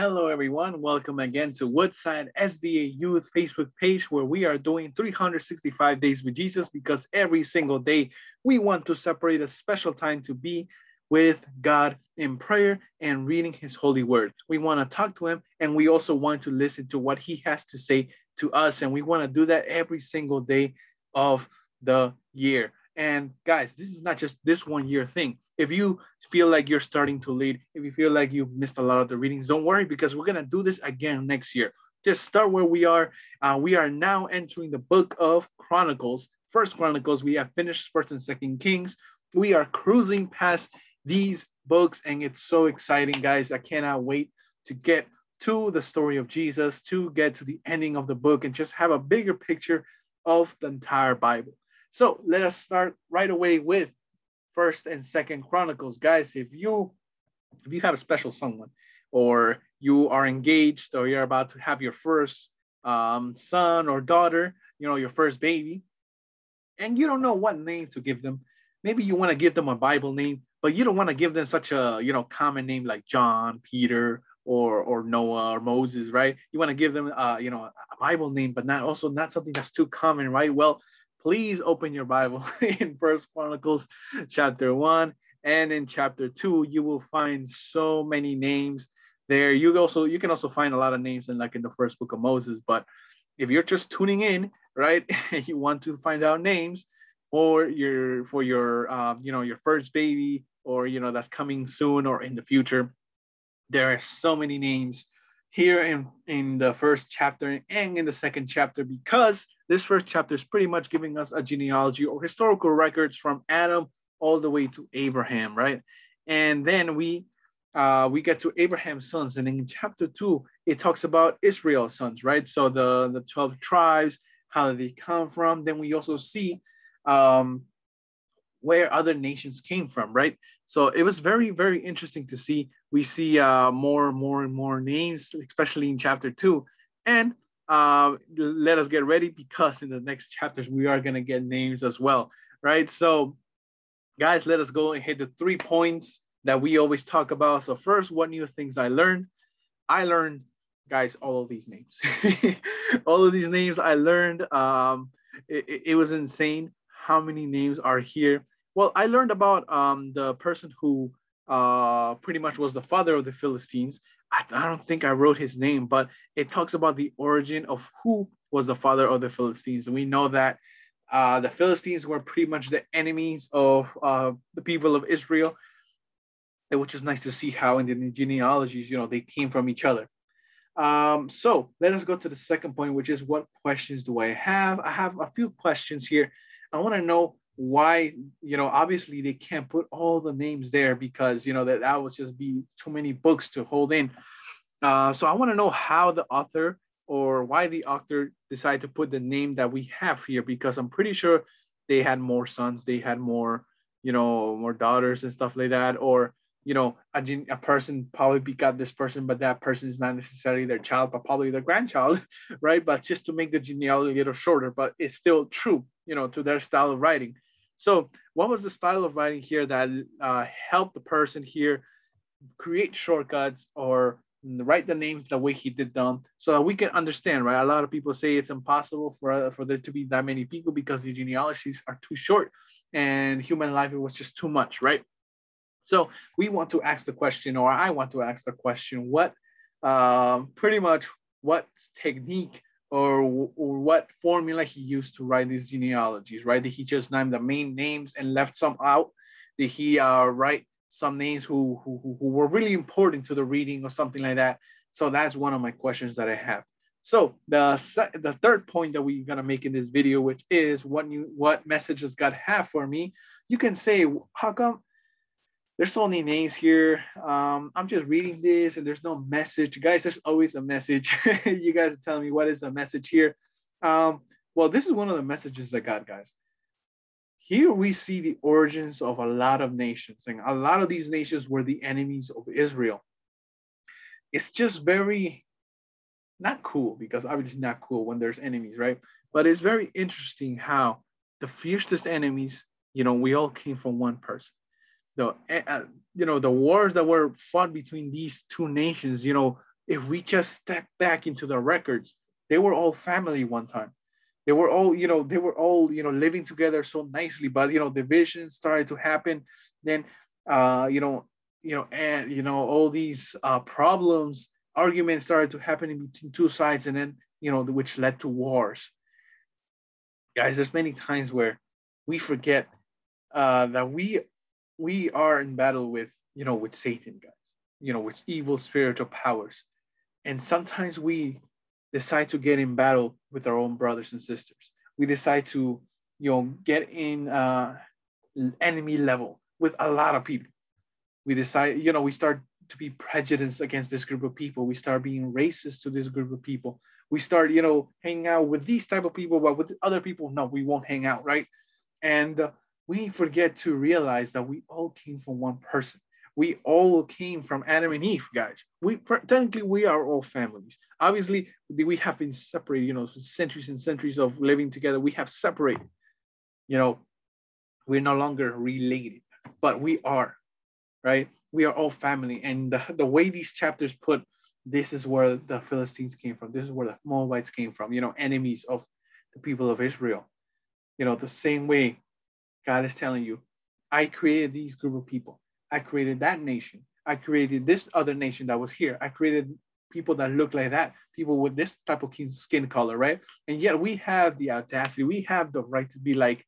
Hello, everyone. Welcome again to Woodside SDA Youth Facebook page, where we are doing 365 days with Jesus because every single day we want to separate a special time to be with God in prayer and reading His holy word. We want to talk to Him and we also want to listen to what He has to say to us. And we want to do that every single day of the year. And guys, this is not just this one year thing. If you feel like you're starting to lead, if you feel like you've missed a lot of the readings, don't worry because we're going to do this again next year. Just start where we are. Uh, we are now entering the book of Chronicles. First Chronicles, we have finished First and Second Kings. We are cruising past these books, and it's so exciting, guys. I cannot wait to get to the story of Jesus, to get to the ending of the book, and just have a bigger picture of the entire Bible. So let us start right away with First and Second Chronicles, guys. If you if you have a special someone, or you are engaged, or you're about to have your first um, son or daughter, you know, your first baby, and you don't know what name to give them, maybe you want to give them a Bible name, but you don't want to give them such a you know common name like John, Peter, or or Noah or Moses, right? You want to give them uh, you know a Bible name, but not also not something that's too common, right? Well, please open your Bible in First Chronicles chapter one and in chapter two. You will find so many names there. You also you can also find a lot of names in like in the first book of Moses. But if you're just tuning in, right, and you want to find out names for your for your um, you know your first baby or you know that's coming soon or in the future. There are so many names here in, in the first chapter and in the second chapter because this first chapter is pretty much giving us a genealogy or historical records from Adam all the way to Abraham, right? And then we uh, we get to Abraham's sons, and in chapter two, it talks about Israel's sons, right? So the the twelve tribes, how they come from. Then we also see um, where other nations came from, right? So it was very, very interesting to see. We see uh, more, and more, and more names, especially in chapter two. And uh, let us get ready because in the next chapters we are gonna get names as well, right? So, guys, let us go and hit the three points that we always talk about. So first, what new things I learned? I learned, guys, all of these names. all of these names I learned. Um, it, it was insane how many names are here. Well, I learned about um, the person who uh, pretty much was the father of the Philistines. I, I don't think I wrote his name, but it talks about the origin of who was the father of the Philistines. And we know that uh, the Philistines were pretty much the enemies of uh, the people of Israel, which is nice to see how in the genealogies, you know, they came from each other. Um, so let us go to the second point, which is what questions do I have? I have a few questions here. I want to know why you know obviously they can't put all the names there because you know that that would just be too many books to hold in. Uh, so i want to know how the author or why the author decided to put the name that we have here because i'm pretty sure they had more sons they had more you know more daughters and stuff like that. Or you know a, a person probably begot this person but that person is not necessarily their child but probably their grandchild right? But just to make the genealogy a little shorter but it's still true you know to their style of writing so, what was the style of writing here that uh, helped the person here create shortcuts or write the names the way he did them so that we can understand, right? A lot of people say it's impossible for, uh, for there to be that many people because the genealogies are too short and human life it was just too much, right? So we want to ask the question, or I want to ask the question, what um, pretty much what technique or, or what formula he used to write these genealogies, right? Did he just name the main names and left some out? Did he uh, write some names who, who, who were really important to the reading or something like that? So that's one of my questions that I have. So the the third point that we're gonna make in this video, which is what you what messages God have for me, you can say, how come there's so many names here. Um, I'm just reading this and there's no message. Guys, there's always a message. you guys are telling me what is the message here. Um, well, this is one of the messages that God, guys. Here we see the origins of a lot of nations, and a lot of these nations were the enemies of Israel. It's just very not cool because obviously not cool when there's enemies, right? But it's very interesting how the fiercest enemies, you know, we all came from one person the uh, you know the wars that were fought between these two nations you know if we just step back into the records, they were all family one time. They were all, you know, they were all, you know, living together so nicely, but you know, divisions started to happen. Then, uh, you know, you know, and you know, all these uh, problems, arguments started to happen between two sides, and then, you know, which led to wars. Guys, there's many times where we forget uh, that we we are in battle with, you know, with Satan, guys, you know, with evil spiritual powers, and sometimes we decide to get in battle with our own brothers and sisters. We decide to, you know, get in uh, enemy level with a lot of people. We decide, you know, we start to be prejudiced against this group of people. We start being racist to this group of people. We start, you know, hanging out with these type of people, but with other people, no, we won't hang out, right? And uh, we forget to realize that we all came from one person we all came from Adam and Eve, guys. We technically we are all families. Obviously, we have been separated, you know, centuries and centuries of living together. We have separated. You know, we're no longer related, but we are, right? We are all family. And the, the way these chapters put this is where the Philistines came from. This is where the Moabites came from, you know, enemies of the people of Israel. You know, the same way God is telling you, I created these group of people I created that nation. I created this other nation that was here. I created people that look like that, people with this type of skin color, right? And yet we have the audacity, we have the right to be like,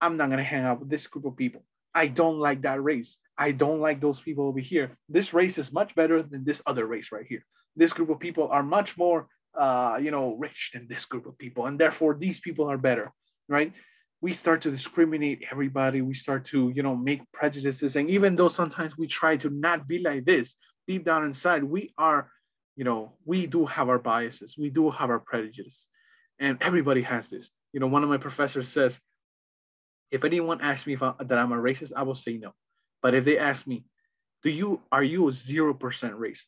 I'm not gonna hang out with this group of people. I don't like that race. I don't like those people over here. This race is much better than this other race right here. This group of people are much more, uh, you know, rich than this group of people, and therefore these people are better, right? We start to discriminate everybody. We start to you know make prejudices. And even though sometimes we try to not be like this deep down inside we are you know we do have our biases. We do have our prejudices. And everybody has this. You know one of my professors says if anyone asks me if I, that i'm a racist i will say no. But if they ask me do you are you a zero percent racist?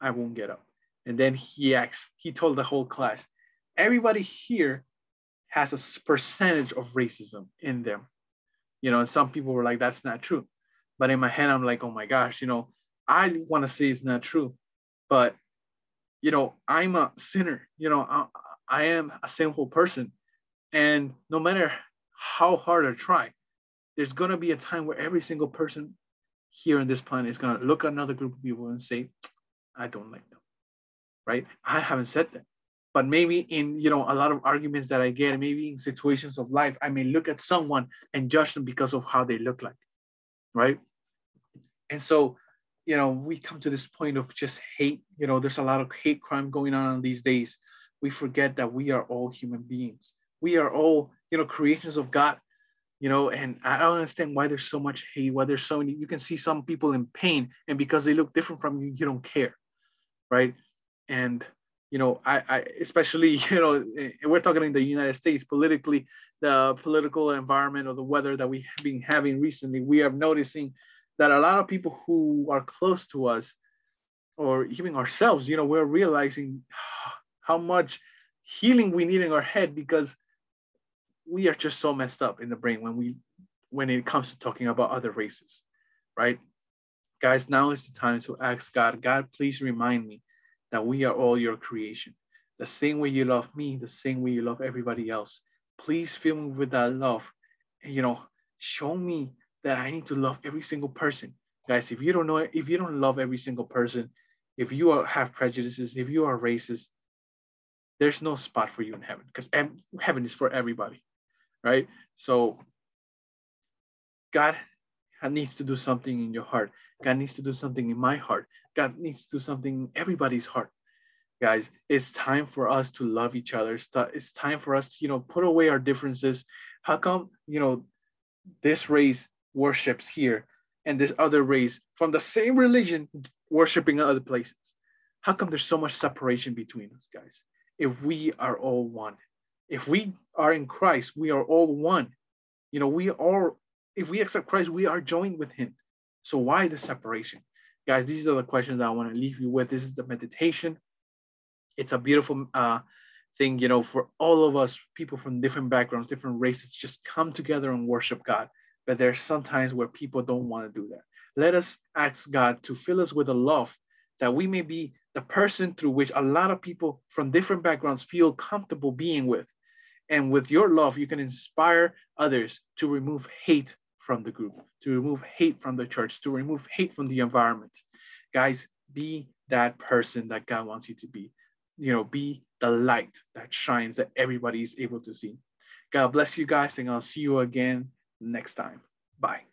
I won't get up. And then he asked he told the whole class everybody here has a percentage of racism in them. You know, and some people were like, that's not true. But in my head, I'm like, oh my gosh, you know, I want to say it's not true. But, you know, I'm a sinner. You know, I, I am a sinful person. And no matter how hard I try, there's to be a time where every single person here in this planet is to look at another group of people and say, I don't like them. Right? I haven't said that but maybe in you know a lot of arguments that i get maybe in situations of life i may look at someone and judge them because of how they look like right? And so you know we come to this point of just hate you know there's a lot of hate crime going on these days. We forget that we are all human beings. We are all you know creations of god you know and i don't understand why there's so much hate why there's so many you can see some people in pain and because they look different from you you don't care right? And you know, I, I especially, you know, eh, we're talking in the United States politically, the political environment or the weather that we have been having recently, we are noticing that a lot of people who are close to us or even ourselves, you know, we're realizing how much healing we need in our head because we are just so messed up in the brain when we when it comes to talking about other races, right? Guys, now is the time to ask God, God, please remind me that we are all your creation. The same way you love me, the same way you love everybody else. Please fill me with that love. And, you know, show me that I need to love every single person. Guys, if you don't know, if you don't love every single person, if you are, have prejudices, if you are racist, there's no spot for you in heaven because heaven is for everybody, right? So God needs to do something in your heart. God needs to do something in my heart. God needs to do something in everybody's heart. Guys, it's time for us to love each other. It's time for us to, you know, put away our differences. How come, you know, this race worships here and this other race from the same religion worshiping in other places? How come there's so much separation between us, guys? If we are all one, if we are in Christ, we are all one. You know, we are, if we accept Christ, we are joined with Him. So why the separation? Guys, these are the questions I want to leave you with. This is the meditation. It's a beautiful uh, thing, you know, for all of us, people from different backgrounds, different races, just come together and worship God. But there's sometimes where people don't want to do that. Let us ask God to fill us with a love that we may be the person through which a lot of people from different backgrounds feel comfortable being with. And with your love, you can inspire others to remove hate from the group, to remove hate from the church, to remove hate from the environment. Guys, be that person that God wants you to be. You know, be the light that shines that everybody is able to see. God bless you guys, and I'll see you again next time. Bye.